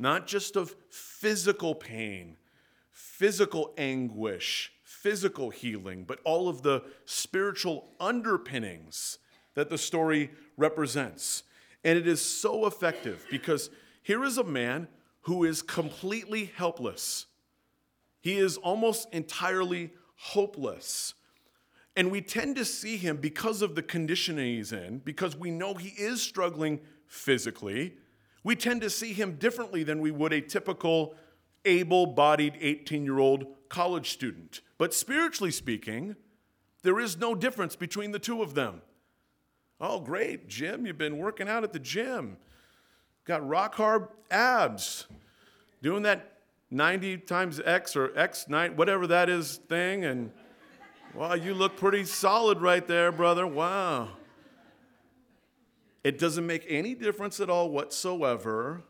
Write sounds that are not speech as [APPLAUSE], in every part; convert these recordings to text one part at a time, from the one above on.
not just of physical pain, physical anguish, physical healing, but all of the spiritual underpinnings that the story represents. And it is so effective because here is a man who is completely helpless. He is almost entirely hopeless. And we tend to see him because of the condition he's in, because we know he is struggling physically. We tend to see him differently than we would a typical able bodied 18 year old college student. But spiritually speaking, there is no difference between the two of them. Oh, great, Jim, you've been working out at the gym. Got rock hard abs. Doing that 90 times X or X nine, whatever that is thing. And wow, you look pretty solid right there, brother. Wow. It doesn't make any difference at all whatsoever.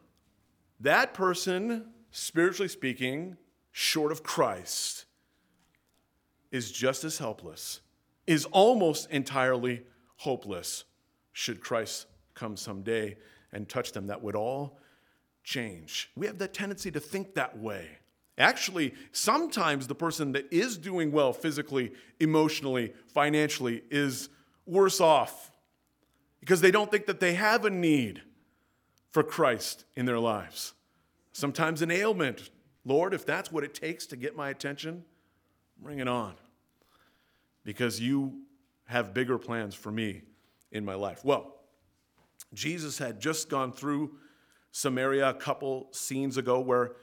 That person, spiritually speaking, short of Christ, is just as helpless, is almost entirely hopeless should Christ come someday and touch them. That would all change. We have that tendency to think that way. Actually, sometimes the person that is doing well physically, emotionally, financially is worse off because they don't think that they have a need for Christ in their lives. Sometimes an ailment. Lord, if that's what it takes to get my attention, bring it on because you have bigger plans for me in my life. Well, Jesus had just gone through Samaria a couple scenes ago where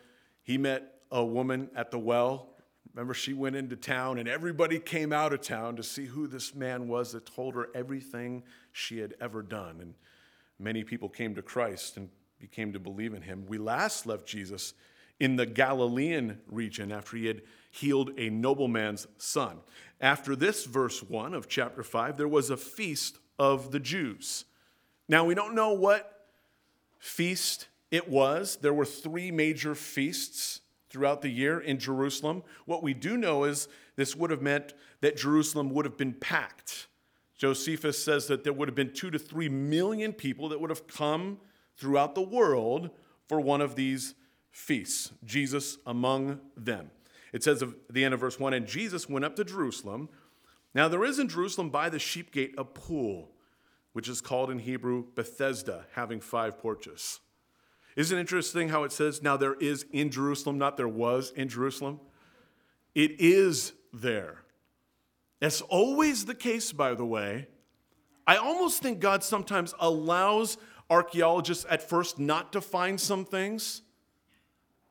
he met a woman at the well. Remember, she went into town and everybody came out of town to see who this man was that told her everything she had ever done. And many people came to Christ and became to believe in him. We last left Jesus in the Galilean region after he had healed a nobleman's son. After this, verse 1 of chapter 5, there was a feast of the Jews. Now, we don't know what feast it was. There were three major feasts throughout the year in Jerusalem. What we do know is this would have meant that Jerusalem would have been packed. Josephus says that there would have been two to three million people that would have come throughout the world for one of these feasts, Jesus among them. It says at the end of verse 1 And Jesus went up to Jerusalem. Now there is in Jerusalem by the sheep gate a pool which is called in Hebrew Bethesda, having five porches. Isn't it interesting how it says, now there is in Jerusalem, not there was in Jerusalem? It is there. That's always the case, by the way. I almost think God sometimes allows archaeologists at first not to find some things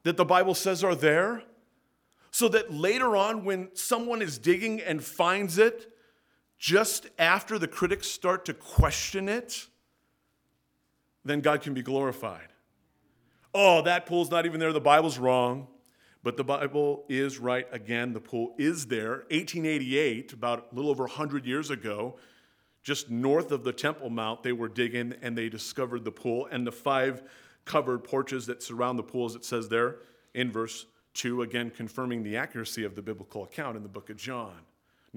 that the Bible says are there, so that later on, when someone is digging and finds it, just after the critics start to question it, then God can be glorified. Oh, that pool's not even there. The Bible's wrong. But the Bible is right again. The pool is there. 1888, about a little over 100 years ago, just north of the Temple Mount, they were digging and they discovered the pool and the five covered porches that surround the pool, as it says there in verse 2, again confirming the accuracy of the biblical account in the book of John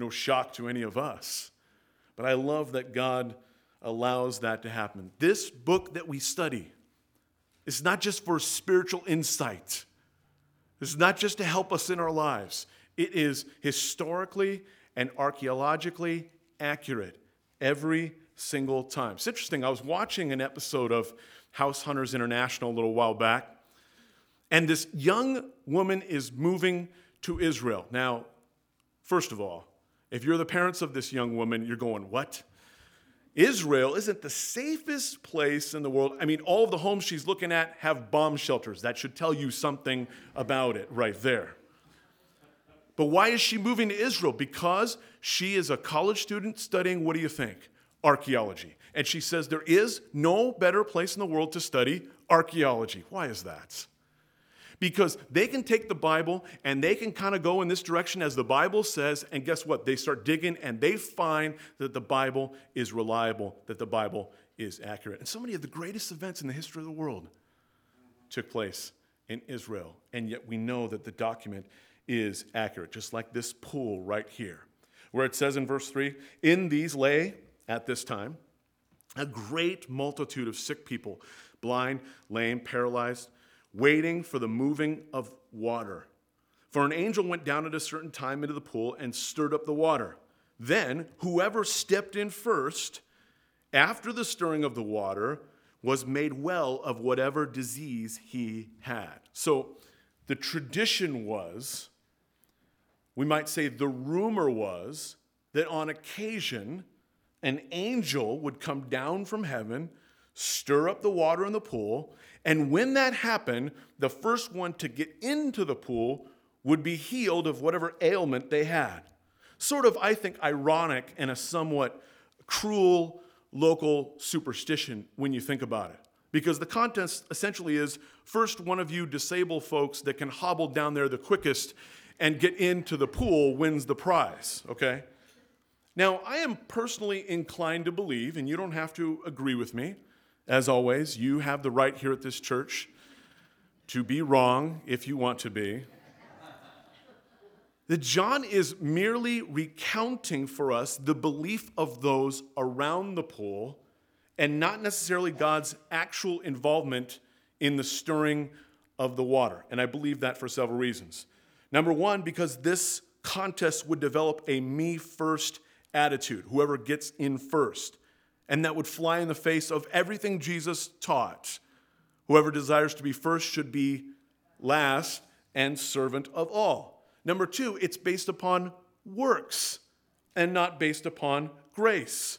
no shock to any of us. But I love that God allows that to happen. This book that we study is not just for spiritual insight, it's not just to help us in our lives. It is historically and archaeologically accurate every single time. It's interesting. I was watching an episode of House Hunters International a little while back, and this young woman is moving to Israel. Now, first of all, if you're the parents of this young woman, you're going, What? Israel isn't the safest place in the world. I mean, all of the homes she's looking at have bomb shelters. That should tell you something about it right there. But why is she moving to Israel? Because she is a college student studying, what do you think? Archaeology. And she says there is no better place in the world to study archaeology. Why is that? Because they can take the Bible and they can kind of go in this direction as the Bible says, and guess what? They start digging and they find that the Bible is reliable, that the Bible is accurate. And so many of the greatest events in the history of the world took place in Israel, and yet we know that the document is accurate, just like this pool right here, where it says in verse 3 In these lay at this time a great multitude of sick people, blind, lame, paralyzed waiting for the moving of water. For an angel went down at a certain time into the pool and stirred up the water. Then whoever stepped in first, after the stirring of the water, was made well of whatever disease he had. So the tradition was, we might say the rumor was, that on occasion, an angel would come down from heaven, stir up the water in the pool, and when that happened, the first one to get into the pool would be healed of whatever ailment they had. Sort of, I think, ironic and a somewhat cruel local superstition when you think about it. Because the contest essentially is first one of you disabled folks that can hobble down there the quickest and get into the pool wins the prize, okay? Now, I am personally inclined to believe, and you don't have to agree with me, as always, you have the right here at this church to be wrong if you want to be. that John is merely recounting for us the belief of those around the pool and not necessarily God's actual involvement in the stirring of the water. And I believe that for several reasons. Number one, because this contest would develop a me first attitude, whoever gets in first. And that would fly in the face of everything Jesus taught. Whoever desires to be first should be last and servant of all. Number two, it's based upon works and not based upon grace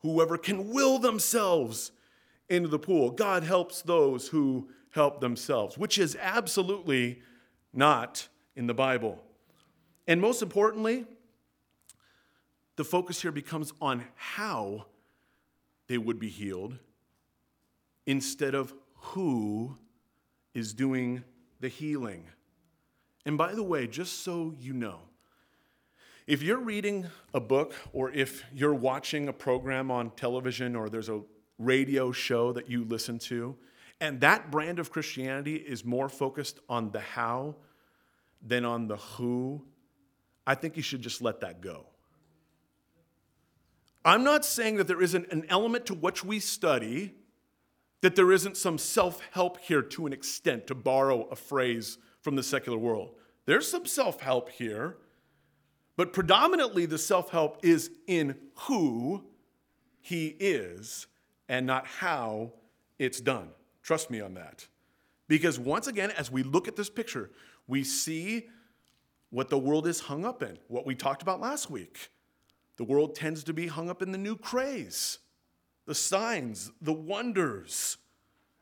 whoever can will themselves into the pool. God helps those who help themselves, which is absolutely not in the Bible. And most importantly, the focus here becomes on how they would be healed instead of who is doing the healing. And by the way, just so you know, if you're reading a book or if you're watching a program on television or there's a radio show that you listen to, and that brand of Christianity is more focused on the how than on the who, I think you should just let that go. I'm not saying that there isn't an element to which we study, that there isn't some self help here to an extent, to borrow a phrase from the secular world. There's some self help here. But predominantly, the self help is in who he is and not how it's done. Trust me on that. Because once again, as we look at this picture, we see what the world is hung up in, what we talked about last week. The world tends to be hung up in the new craze, the signs, the wonders.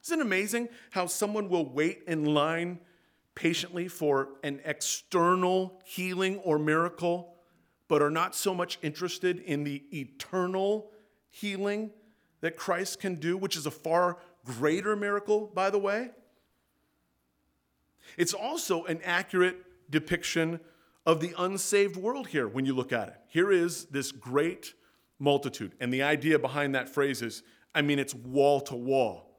Isn't it amazing how someone will wait in line patiently for an external healing or miracle, but are not so much interested in the eternal healing that Christ can do, which is a far greater miracle, by the way. It's also an accurate depiction of the unsaved world here when you look at it. Here is this great multitude. And the idea behind that phrase is I mean, it's wall to wall,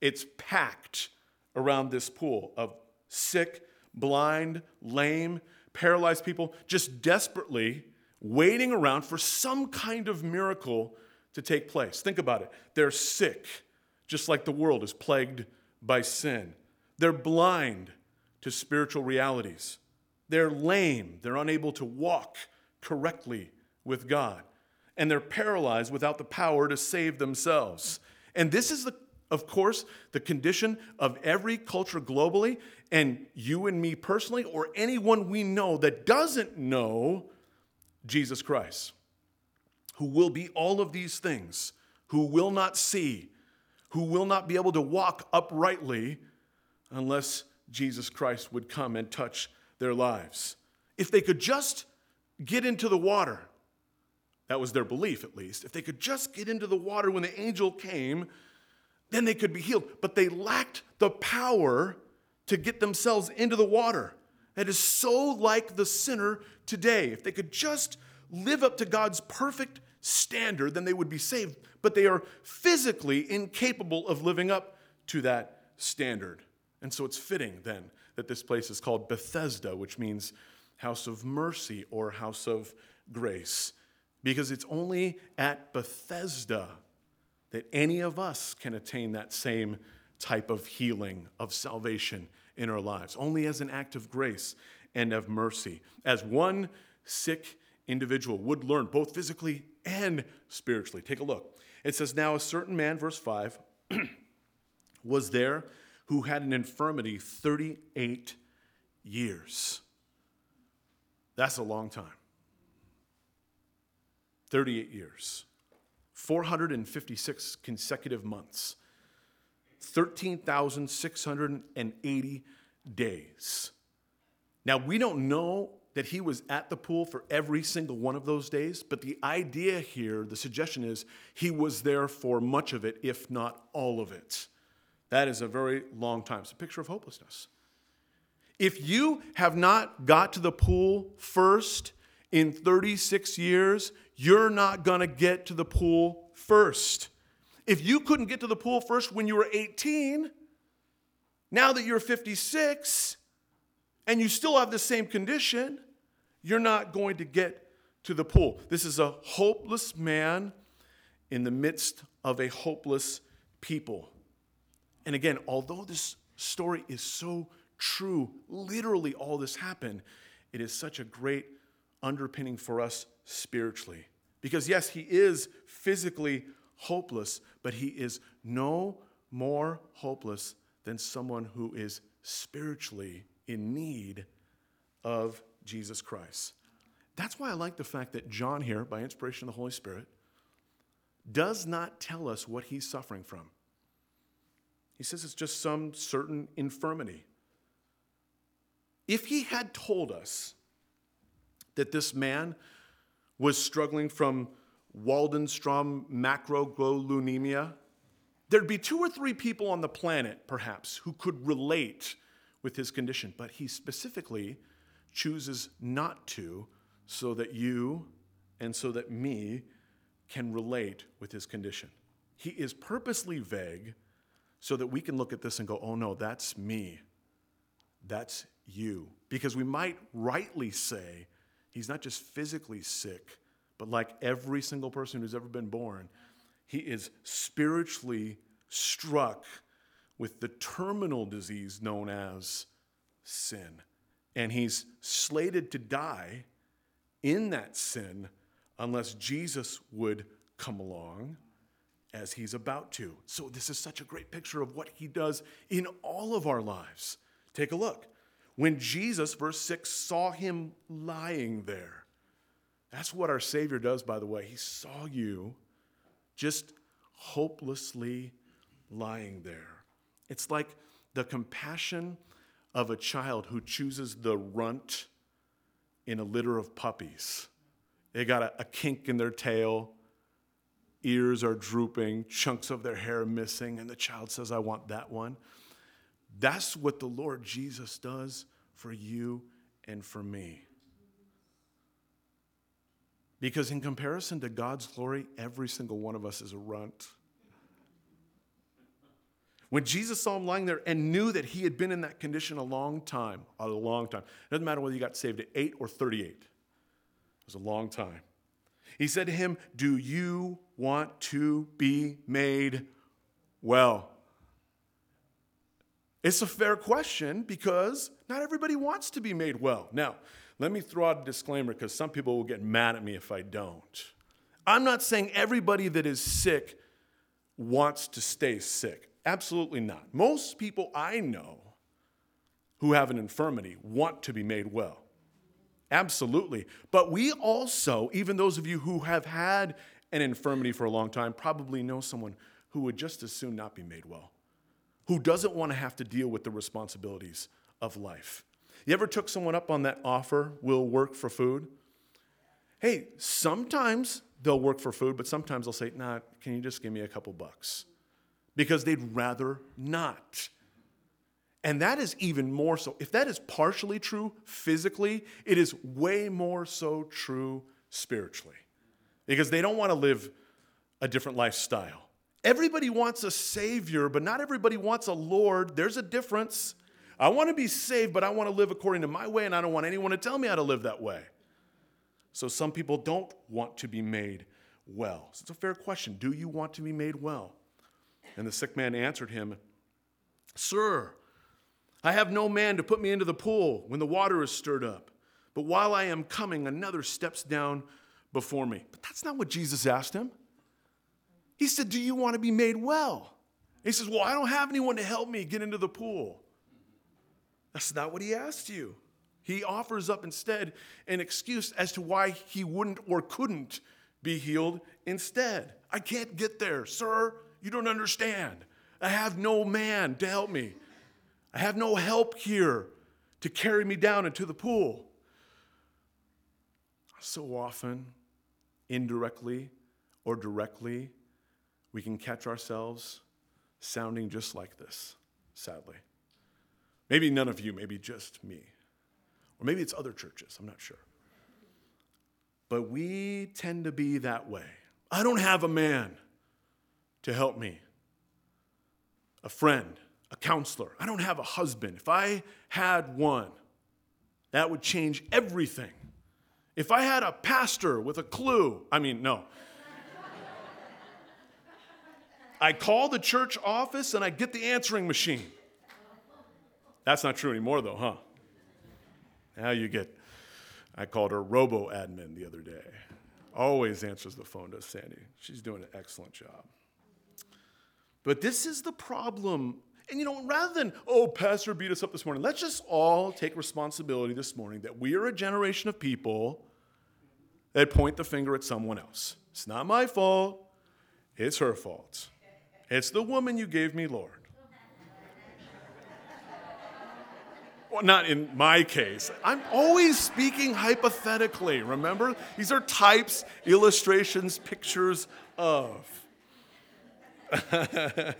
it's packed around this pool of sick, blind, lame, paralyzed people, just desperately waiting around for some kind of miracle to take place. Think about it. They're sick, just like the world is plagued by sin. They're blind to spiritual realities. They're lame. They're unable to walk correctly with God. And they're paralyzed without the power to save themselves. And this is the of course, the condition of every culture globally, and you and me personally, or anyone we know that doesn't know Jesus Christ, who will be all of these things, who will not see, who will not be able to walk uprightly unless Jesus Christ would come and touch their lives. If they could just get into the water, that was their belief at least, if they could just get into the water when the angel came, then they could be healed. But they lacked the power to get themselves into the water. That is so like the sinner today. If they could just live up to God's perfect standard, then they would be saved. But they are physically incapable of living up to that standard. And so it's fitting then that this place is called Bethesda, which means house of mercy or house of grace, because it's only at Bethesda that any of us can attain that same type of healing, of salvation in our lives, only as an act of grace and of mercy. As one sick individual would learn, both physically and spiritually. Take a look. It says, Now a certain man, verse 5, [CLEARS THROAT] was there who had an infirmity 38 years. That's a long time. 38 years, 456 consecutive months, 13,680 days. Now, we don't know that he was at the pool for every single one of those days, but the idea here, the suggestion is he was there for much of it, if not all of it. That is a very long time. It's a picture of hopelessness. If you have not got to the pool first in 36 years, you're not going to get to the pool first. If you couldn't get to the pool first when you were 18, now that you're 56 and you still have the same condition, you're not going to get to the pool. This is a hopeless man in the midst of a hopeless people. And again, although this story is so true, literally all this happened, it is such a great underpinning for us spiritually. Because, yes, he is physically hopeless, but he is no more hopeless than someone who is spiritually in need of Jesus Christ. That's why I like the fact that John, here, by inspiration of the Holy Spirit, does not tell us what he's suffering from. He says it's just some certain infirmity. If he had told us that this man was struggling from Waldenstrom macroglobulinemia, there'd be two or three people on the planet, perhaps, who could relate with his condition. But he specifically chooses not to so that you and so that me can relate with his condition. He is purposely vague so that we can look at this and go, oh no, that's me. That's you. Because we might rightly say he's not just physically sick, but like every single person who's ever been born, he is spiritually struck with the terminal disease known as sin. And he's slated to die in that sin unless Jesus would come along as he's about to. So, this is such a great picture of what he does in all of our lives. Take a look. When Jesus, verse 6, saw him lying there, that's what our Savior does, by the way. He saw you just hopelessly lying there. It's like the compassion of a child who chooses the runt in a litter of puppies. They got a, a kink in their tail, ears are drooping, chunks of their hair missing, and the child says, I want that one. That's what the Lord Jesus does for you and for me. Because in comparison to God's glory, every single one of us is a runt. When Jesus saw him lying there and knew that he had been in that condition a long time, a long time, it doesn't matter whether you got saved at 8 or 38, it was a long time. He said to him, Do you want to be made well? It's a fair question because not everybody wants to be made well. Now, let me throw out a disclaimer because some people will get mad at me if I don't. I'm not saying everybody that is sick wants to stay sick. Absolutely not. Most people I know who have an infirmity want to be made well. Absolutely. But we also, even those of you who have had an infirmity for a long time, probably know someone who would just as soon not be made well who doesn't want to have to deal with the responsibilities of life. You ever took someone up on that offer, will work for food? Hey, sometimes they'll work for food, but sometimes they'll say, nah, can you just give me a couple bucks? Because they'd rather not. And that is even more so. If that is partially true physically, it is way more so true spiritually. Because they don't want to live a different lifestyle. Everybody wants a Savior, but not everybody wants a Lord. There's a difference. I want to be saved, but I want to live according to my way, and I don't want anyone to tell me how to live that way. So some people don't want to be made well. So it's a fair question. Do you want to be made well? And the sick man answered him, Sir, I have no man to put me into the pool when the water is stirred up. But while I am coming, another steps down before me. But that's not what Jesus asked him. He said, Do you want to be made well? He says, Well, I don't have anyone to help me get into the pool. That's not what he asked you. He offers up instead an excuse as to why he wouldn't or couldn't be healed instead. I can't get there, sir. You don't understand. I have no man to help me. I have no help here to carry me down into the pool. So often, indirectly or directly, we can catch ourselves sounding just like this, sadly. Maybe none of you, maybe just me. Or maybe it's other churches, I'm not sure. But we tend to be that way. I don't have a man to help me, a friend, a counselor. I don't have a husband. If I had one, that would change everything. If I had a pastor with a clue, I mean, no. I call the church office and I get the answering machine. That's not true anymore, though, huh? Now you get, I called her robo admin the other day. Always answers the phone, does Sandy. She's doing an excellent job. But this is the problem. And you know, rather than, oh, Pastor beat us up this morning, let's just all take responsibility this morning that we are a generation of people that point the finger at someone else. It's not my fault, it's her fault. It's the woman you gave me, Lord. Well, not in my case. I'm always speaking hypothetically, remember? These are types, illustrations, pictures of. [LAUGHS]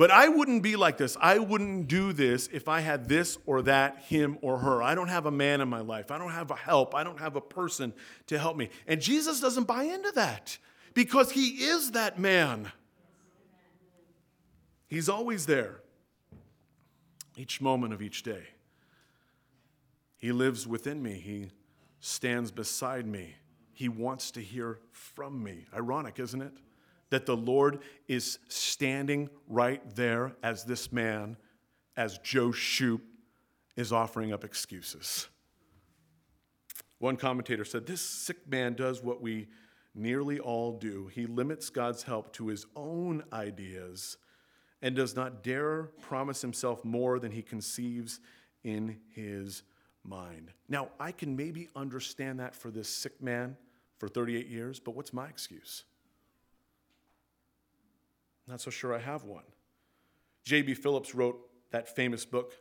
but I wouldn't be like this. I wouldn't do this if I had this or that, him or her. I don't have a man in my life. I don't have a help. I don't have a person to help me. And Jesus doesn't buy into that because he is that man. He's always there each moment of each day. He lives within me, He stands beside me. He wants to hear from me. Ironic, isn't it? That the Lord is standing right there as this man, as Joe Shupp, is offering up excuses. One commentator said, This sick man does what we nearly all do. He limits God's help to his own ideas and does not dare promise himself more than he conceives in his mind. Now, I can maybe understand that for this sick man for 38 years, but what's my excuse? Not so sure I have one. J.B. Phillips wrote that famous book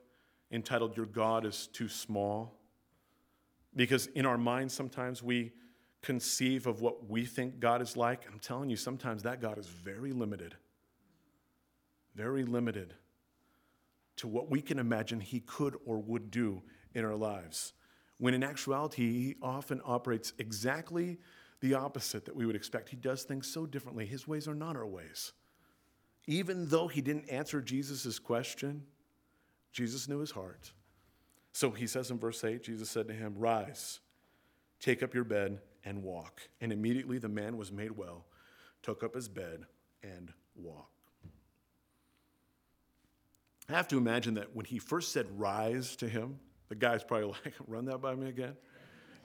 entitled Your God is Too Small. Because in our minds, sometimes we conceive of what we think God is like. I'm telling you, sometimes that God is very limited very limited to what we can imagine he could or would do in our lives. When in actuality, he often operates exactly the opposite that we would expect. He does things so differently. His ways are not our ways. Even though he didn't answer Jesus' question, Jesus knew his heart. So he says in verse 8, Jesus said to him, Rise, take up your bed, and walk. And immediately the man was made well, took up his bed, and walked. I have to imagine that when he first said rise to him, the guy's probably [LAUGHS] like, run that by me again?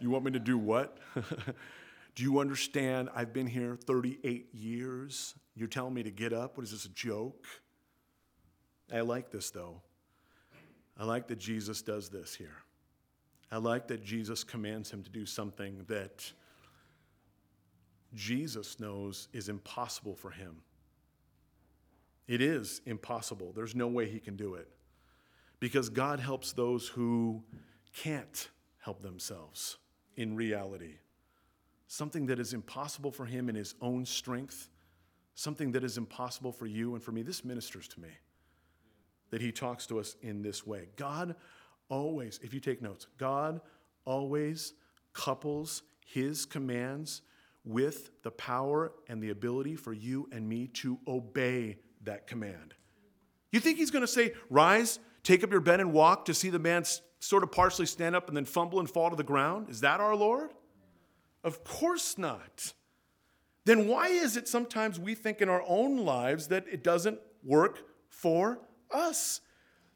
You want me to do what? [LAUGHS] do you understand? I've been here 38 years. You're telling me to get up? What is this, a joke? I like this though. I like that Jesus does this here. I like that Jesus commands him to do something that Jesus knows is impossible for him. It is impossible. There's no way he can do it. Because God helps those who can't help themselves in reality. Something that is impossible for him in his own strength, something that is impossible for you and for me. This ministers to me that he talks to us in this way. God always, if you take notes, God always couples his commands with the power and the ability for you and me to obey that command. You think he's going to say, Rise, take up your bed and walk to see the man sort of partially stand up and then fumble and fall to the ground? Is that our Lord? Of course not. Then why is it sometimes we think in our own lives that it doesn't work for us.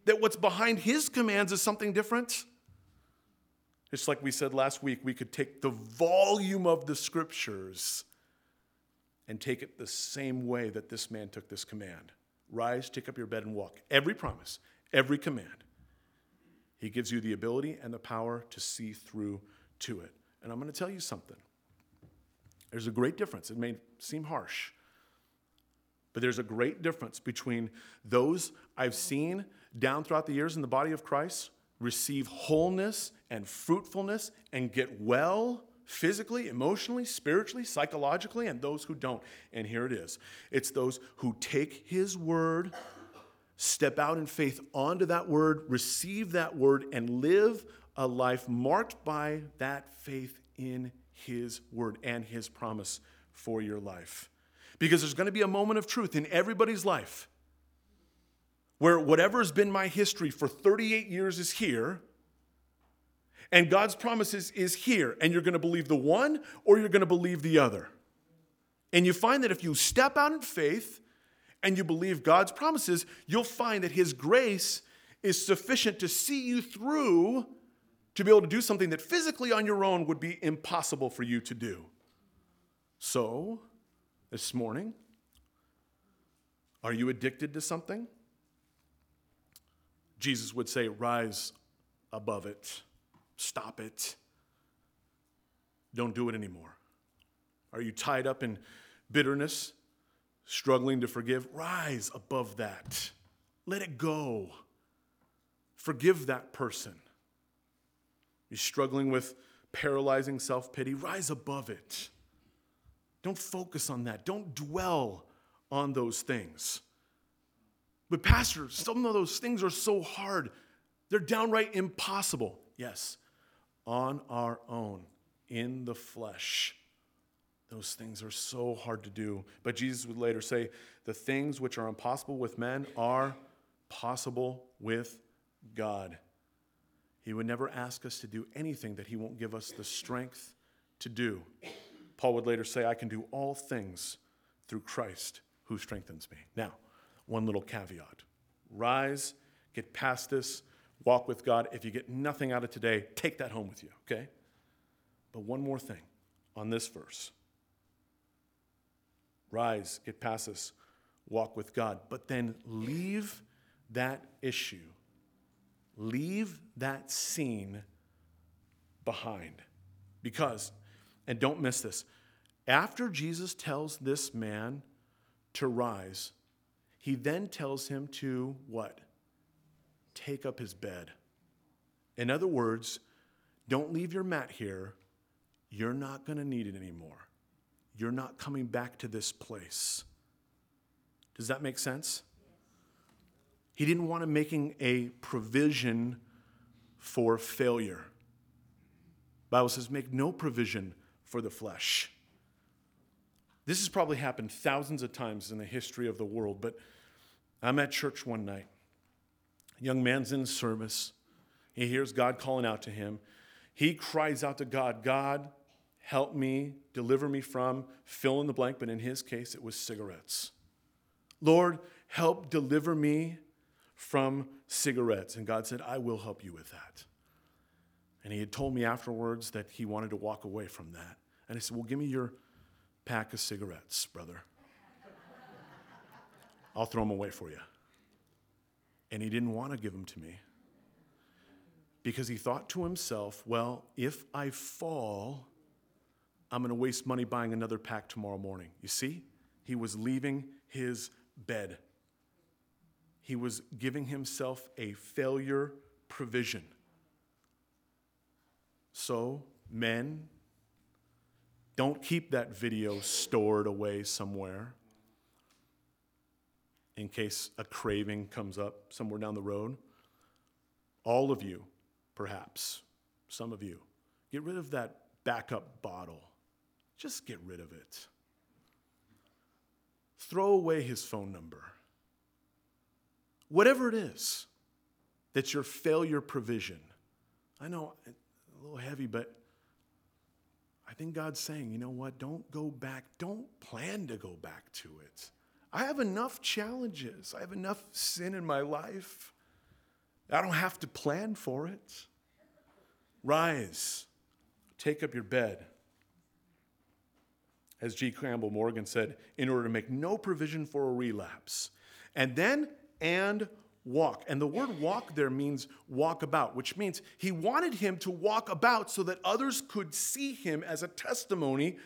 That what's behind his commands is something different. It's like we said last week, we could take the volume of the scriptures and take it the same way that this man took this command rise, take up your bed, and walk. Every promise, every command. He gives you the ability and the power to see through to it. And I'm going to tell you something. There's a great difference. It may seem harsh, but there's a great difference between those I've seen down throughout the years in the body of Christ receive wholeness and fruitfulness and get well physically, emotionally, spiritually, psychologically, and those who don't. And here it is it's those who take his word, step out in faith onto that word, receive that word, and live a life marked by that faith in his word and his promise for your life. Because there's going to be a moment of truth in everybody's life where whatever has been my history for 38 years is here, and God's promises is here, and you're going to believe the one or you're going to believe the other. And you find that if you step out in faith and you believe God's promises, you'll find that His grace is sufficient to see you through to be able to do something that physically on your own would be impossible for you to do. So, this morning, are you addicted to something? Jesus would say, Rise above it, stop it, don't do it anymore. Are you tied up in bitterness, struggling to forgive? Rise above that, let it go. Forgive that person. You're struggling with paralyzing self pity? Rise above it. Don't focus on that. Don't dwell on those things. But, Pastor, some of those things are so hard. They're downright impossible. Yes, on our own, in the flesh. Those things are so hard to do. But Jesus would later say, The things which are impossible with men are possible with God. He would never ask us to do anything that He won't give us the strength to do. Paul would later say, I can do all things through Christ who strengthens me. Now, one little caveat rise, get past this, walk with God. If you get nothing out of today, take that home with you, okay? But one more thing on this verse rise, get past this, walk with God, but then leave that issue Leave that scene behind. Because, and don't miss this, after Jesus tells this man to rise, he then tells him to what? Take up his bed. In other words, don't leave your mat here. You're not going to need it anymore. You're not coming back to this place. Does that make sense? He didn't want him making a provision for failure. Bible says, make no provision for the flesh. This has probably happened thousands of times in the history of the world, but I'm at church one night. A young man's in service. He hears God calling out to him. He cries out to God, God, help me, deliver me from, fill in the blank, but in his case, it was cigarettes. Lord, help deliver me from cigarettes. And God said, I will help you with that. And he had told me afterwards that he wanted to walk away from that. And I said, Well, give me your pack of cigarettes, brother. I'll throw them away for you. And he didn't want to give them to me because he thought to himself, Well, if I fall, I'm going to waste money buying another pack tomorrow morning. You see, he was leaving his bed he was giving himself a failure provision. So, men, don't keep that video stored away somewhere in case a craving comes up somewhere down the road. All of you, perhaps, some of you, get rid of that backup bottle. Just get rid of it. Throw away his phone number. Whatever it is that's your failure provision. I know eh, a little heavy, but I think God's saying, you know what? Don't go back. Don't plan to go back to it. I have enough challenges. I have enough sin in my life. I don't have to plan for it. Rise, take up your bed. As G. Campbell Morgan said, in order to make no provision for a relapse. And then, and walk. And the word walk there means walk about, which means he wanted him to walk about so that others could see him as a testimony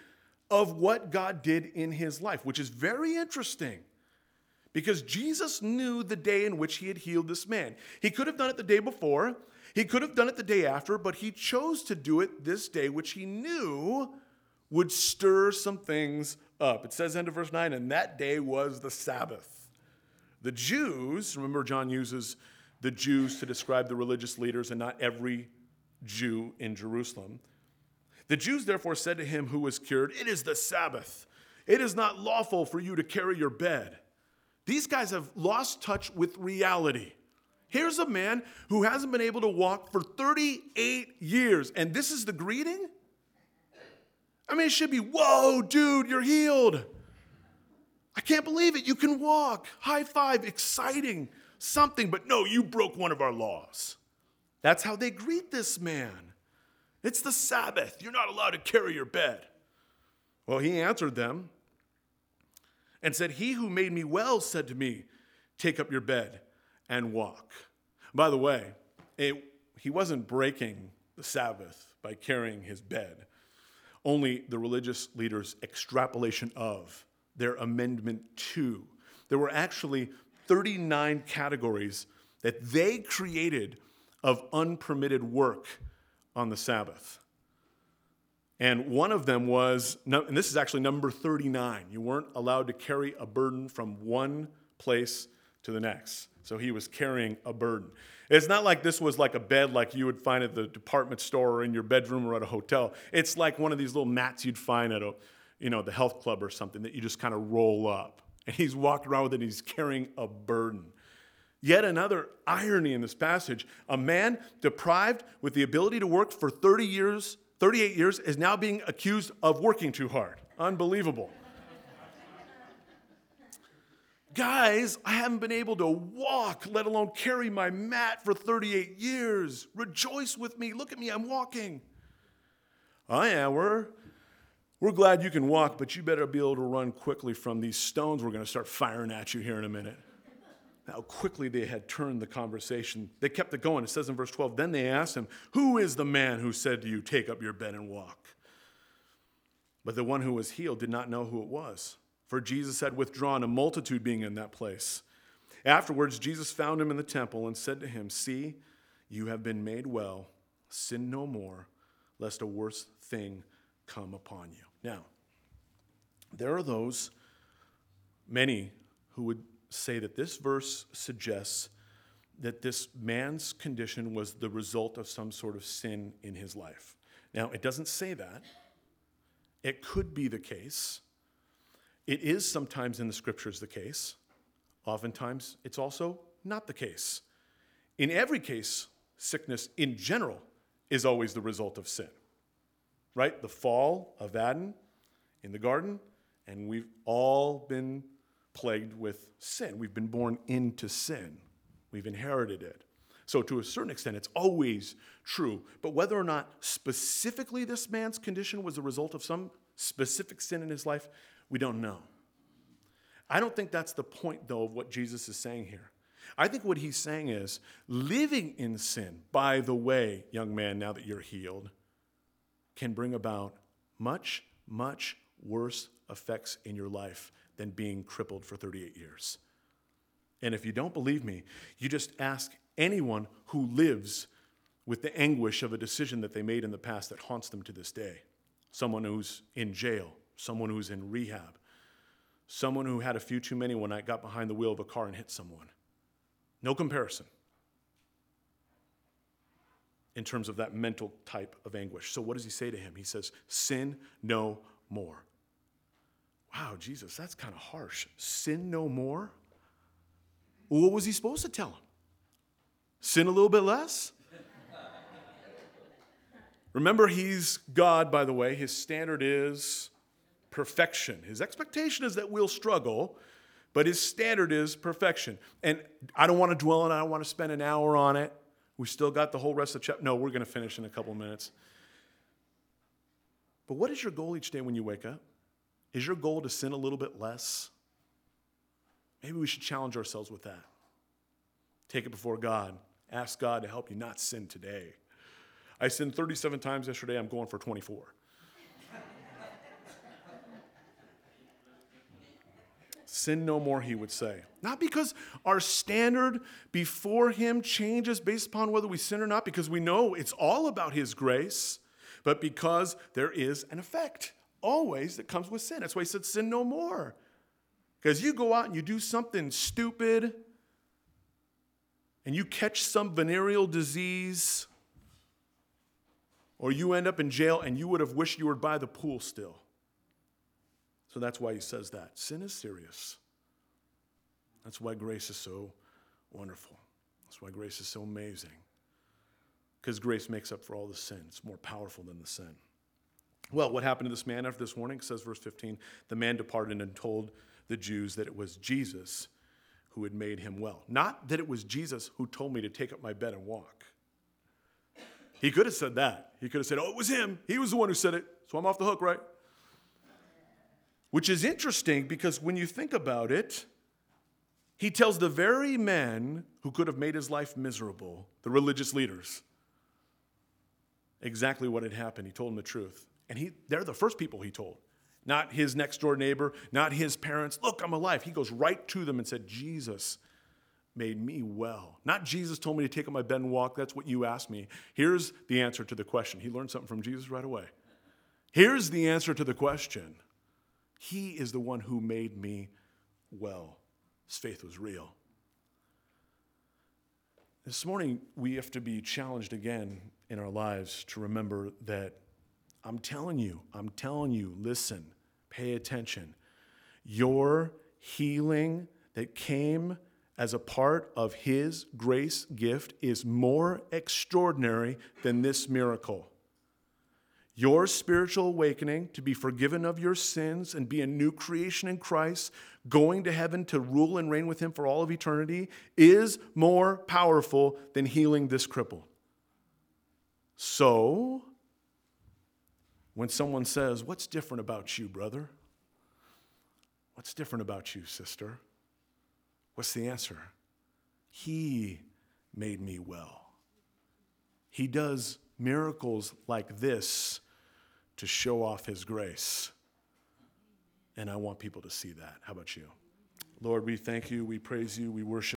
of what God did in his life, which is very interesting because Jesus knew the day in which he had healed this man. He could have done it the day before, he could have done it the day after, but he chose to do it this day, which he knew would stir some things up. It says, end of verse 9, and that day was the Sabbath. The Jews, remember, John uses the Jews to describe the religious leaders and not every Jew in Jerusalem. The Jews therefore said to him who was cured, It is the Sabbath. It is not lawful for you to carry your bed. These guys have lost touch with reality. Here's a man who hasn't been able to walk for 38 years, and this is the greeting? I mean, it should be, Whoa, dude, you're healed. I can't believe it. You can walk. High five, exciting, something, but no, you broke one of our laws. That's how they greet this man. It's the Sabbath. You're not allowed to carry your bed. Well, he answered them and said, He who made me well said to me, Take up your bed and walk. By the way, it, he wasn't breaking the Sabbath by carrying his bed, only the religious leaders' extrapolation of their amendment 2. There were actually 39 categories that they created of unpermitted work on the Sabbath. And one of them was, and this is actually number 39, you weren't allowed to carry a burden from one place to the next. So he was carrying a burden. It's not like this was like a bed like you would find at the department store or in your bedroom or at a hotel. It's like one of these little mats you'd find at a, you know, the health club or something that you just kind of roll up. [LAUGHS] And he's walking around with it and he's carrying a burden. Yet another irony in this passage a man deprived with the ability to work for 30 years 38 years, is now being accused of working too hard. Unbelievable. [LAUGHS] Guys, I haven't been able to walk, let alone carry my mat for 38 years. Rejoice with me. Look at me, I'm walking. Oh, yeah, we're, glad you can walk, but you better be able to run quickly from these stones we're going to start firing at you here in a minute how quickly they had turned the conversation. They kept it going. It says in verse 12 Then they asked him, Who is the man who said to you, Take up your bed and walk? But the one who was healed did not know who it was, for Jesus had withdrawn, a multitude being in that place. Afterwards, Jesus found him in the temple and said to him, See, you have been made well. Sin no more, lest a worse thing come upon you. Now, there are those, many, who would say that this verse suggests that this man's condition was the result of some sort of sin in his life. Now, it doesn't say that. It could be the case. It is sometimes in the scriptures the case. Oftentimes, it's also not the case. In every case, sickness in general is always the result of sin. Right? The fall of Adam in the garden, and we've all been plagued with sin. We've been born into sin, we've inherited it. So, to a certain extent, it's always true. But whether or not specifically this man's condition was the result of some specific sin in his life, we don't know. I don't think that's the point, though, of what Jesus is saying here. I think what he's saying is living in sin, by the way, young man, now that you're healed, can bring about much, much worse effects in your life than being crippled for 38 years. And if you don't believe me, you just ask anyone who lives with the anguish of a decision that they made in the past that haunts them to this day. Someone who's in jail, someone who's in rehab, someone who had a few too many when I got behind the wheel of a car and hit someone. No comparison in terms of that mental type of anguish. So, what does he say to him? He says, Sin no more. Wow, Jesus, that's kind of harsh. Sin no more? What was he supposed to tell him? Sin a little bit less? Remember, he's God, by the way. His standard is perfection. His expectation is that we'll struggle, But his standard is perfection. And I don't want to dwell on it, I don't want to spend an hour on it. We still got the whole rest of the chapter. No, we're going to finish in a couple minutes. But what is your goal each day when you wake up? Is your goal to sin a little bit less? Maybe we should challenge ourselves with that. Take it before God. Ask God to help you not sin today. I sinned 37 times yesterday. I'm going for 24. Sin no more, he would say. Not because our standard before him changes based upon whether we sin or not, because we know it's all about his grace, but because there is an effect always that comes with sin. That's why he said, Sin no more. Because you go out and you do something stupid and you catch some venereal disease, or you end up in jail and you would have wished you were by the pool still. So that's why he says that. Sin is serious. That's why grace is so wonderful. That's why grace is so amazing. Because grace makes up for all the sin, it's more powerful than the sin. Well, what happened to this man after this warning? It says, verse 15 the man departed and told the Jews that it was Jesus who had made him well. Not that it was Jesus who told me to take up my bed and walk. He could have said that. He could have said, Oh, it was him. He was the one who said it. So I'm off the hook, right? Which is interesting because when you think about it, he tells the very men who could have made his life miserable, the religious leaders, exactly what had happened. He told them the truth. And he, they're the first people he told, not his next door neighbor, not his parents. Look, I'm alive. He goes right to them and said, Jesus made me well. Not Jesus told me to take up my bed and walk. That's what you asked me. Here's the answer to the question. He learned something from Jesus right away. Here's the answer to the question he is the one who made me well. His faith was real. This morning, we have to be challenged again in our lives to remember that I'm telling you, I'm telling you, listen, pay attention. Your healing that came as a part of His grace gift is more extraordinary than this miracle. Your spiritual awakening to be forgiven of your sins and be a new creation in Christ, going to heaven to rule and reign with Him for all of eternity, is more powerful than healing this cripple. So, when someone says, What's different about you, brother? What's different about you, sister? What's the answer? He made me well. He does miracles like this to show off His grace. And I want people to see that. How about you? Lord, we thank you, we praise you, we worship.